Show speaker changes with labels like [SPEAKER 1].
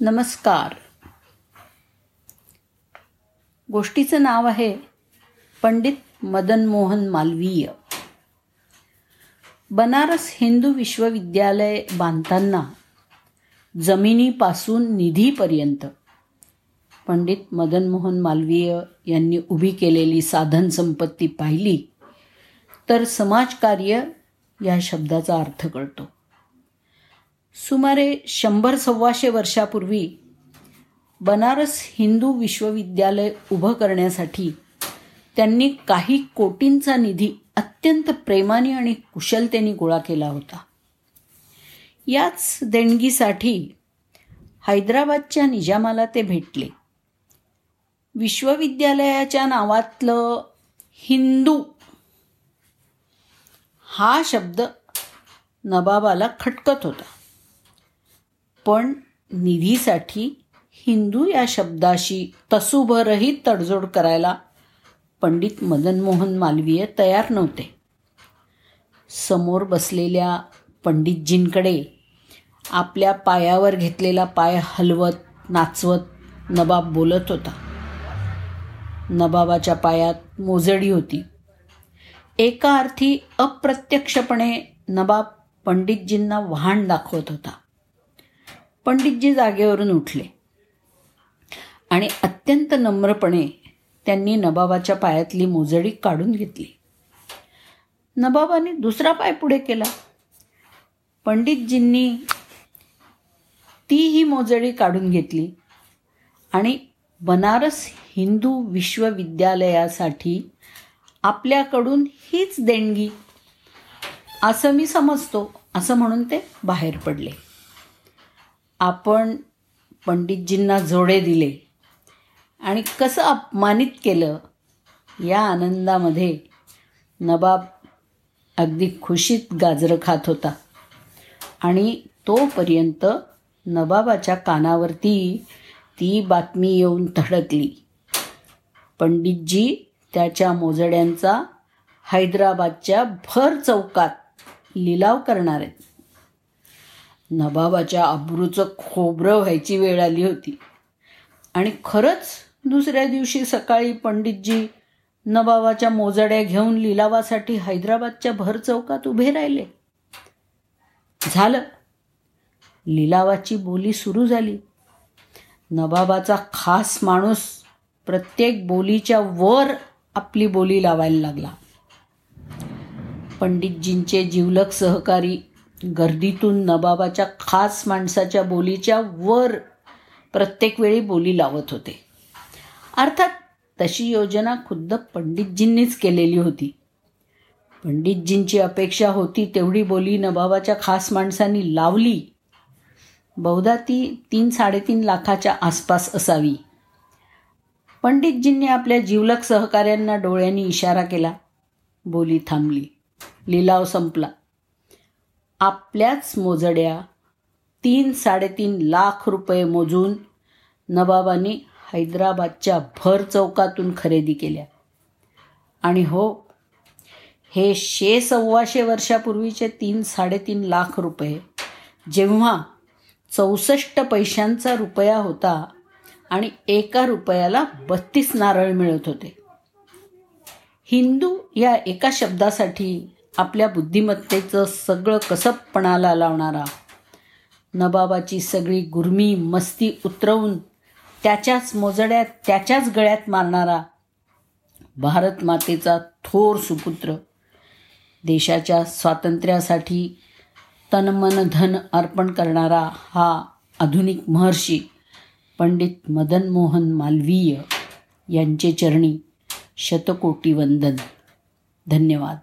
[SPEAKER 1] नमस्कार. गोष्टीचं नाव आहे पंडित मदन मोहन मालवीय. बनारस हिंदू विश्वविद्यालय बांधताना जमिनीपासून निधीपर्यंत पंडित मदन मोहन मालवीय यांनी उभी केलेली साधन संपत्ती पाहिली तर समाजकार्य या शब्दाचा अर्थ कळतो. सुमारे शंभर सव्वाशे वर्षापूर्वी बनारस हिंदू विश्वविद्यालय उभं करण्यासाठी त्यांनी काही कोटींचा निधी अत्यंत प्रेमाने आणि कुशलतेने गोळा केला होता. याच देणगीसाठी हैदराबादच्या निजामाला ते भेटले. विश्वविद्यालयाच्या नावातलं हिंदू हा शब्द नबाबाला खटकत होता. पण निधीसाठी हिंदू या शब्दाशी तसूभरही तडजोड करायला पंडित मदन मोहन मालवीय तयार नव्हते. समोर बसलेल्या पंडितजींकडे आपल्या पायावर घेतलेला पाय हलवत नाचवत नबाब बोलत होता. नबाबाच्या पायात मोजडी होती. एका अर्थी अप्रत्यक्षपणे नबाब पंडितजींना वाहन दाखवत होता. पंडितजी जागेवरून उठले. आणि अत्यंत नम्रपणे त्यांनी नबाबाच्या पायातली मोजडी काढून घेतली. नबाबाने दुसरा पाय पुढे केला. पंडितजींनी ती ही मोजडी काढून घेतली आणि बनारस हिंदू विश्वविद्यालयासाठी आपल्याकडून हीच देणगी असं मी समजतो असं म्हणून ते बाहेर पडले. आपण पंडितजींना जोडे दिले आणि कसं अपमानित केलं या आनंदामध्ये नबाब अगदी खुशीत गाजरं खात होता. आणि तोपर्यंत नबाबाच्या कानावरती ती बातमी येऊन धडकली. पंडितजी त्याच्या मोजड्यांचा हैदराबादच्या भर चौकात लिलाव करणार आहेत. नबाबाच्या अब्रूचं खोबरं व्हायची वेळ आली होती. आणि खरंच दुसऱ्या दिवशी सकाळी पंडितजी नबाबाच्या मोजड्या घेऊन लिलावासाठी हैदराबादच्या भर चौकात उभे राहिले. झालं. लिलावाची बोली सुरू झाली. नबाबाचा खास माणूस प्रत्येक बोलीच्या वर आपली बोली लावायला लागला. पंडितजींचे जिवलक सहकारी गर्दीतून नबाबाच्या खास माणसाच्या बोलीच्या वर प्रत्येक वेळी बोली लावत होते. अर्थात तशी योजना खुद्द पंडितजींनीच केलेली होती. पंडितजींची अपेक्षा होती तेवढी बोली नबाबाच्या खास माणसांनी लावली. बहुधा ती तीन साडेतीन लाखाच्या आसपास असावी. पंडितजींनी आपल्या जीवलक सहकाऱ्यांना डोळ्यांनी इशारा केला. बोली थांबली. लिलाव संपला. आपल्याच मोजड्या तीन साडेतीन लाख रुपये मोजून नवाबांनी हैदराबादच्या भर चौकातून खरेदी केल्या. आणि हो हे शे सव्वाशे वर्षापूर्वीचे तीन साडेतीन लाख रुपये जेव्हा चौसष्ट पैशांचा रुपया होता आणि एका रुपयाला बत्तीस नारळ मिळत होते. हिंदू या एका शब्दासाठी आपल्या बुद्धिमत्तेचं सगळं कसबपणाला लावणारा. नबाबाची सगळी गुरमी मस्ती उतरवून त्याच्याच मोजड्यात त्याच्याच गळ्यात मारणारा भारत मातेचा थोर सुपुत्र. देशाच्या स्वातंत्र्यासाठी तनमन धन अर्पण करणारा हा आधुनिक महर्षी पंडित मदन मोहन मालवीय यांचे चरणी शतकोटी वंदन. धन्यवाद.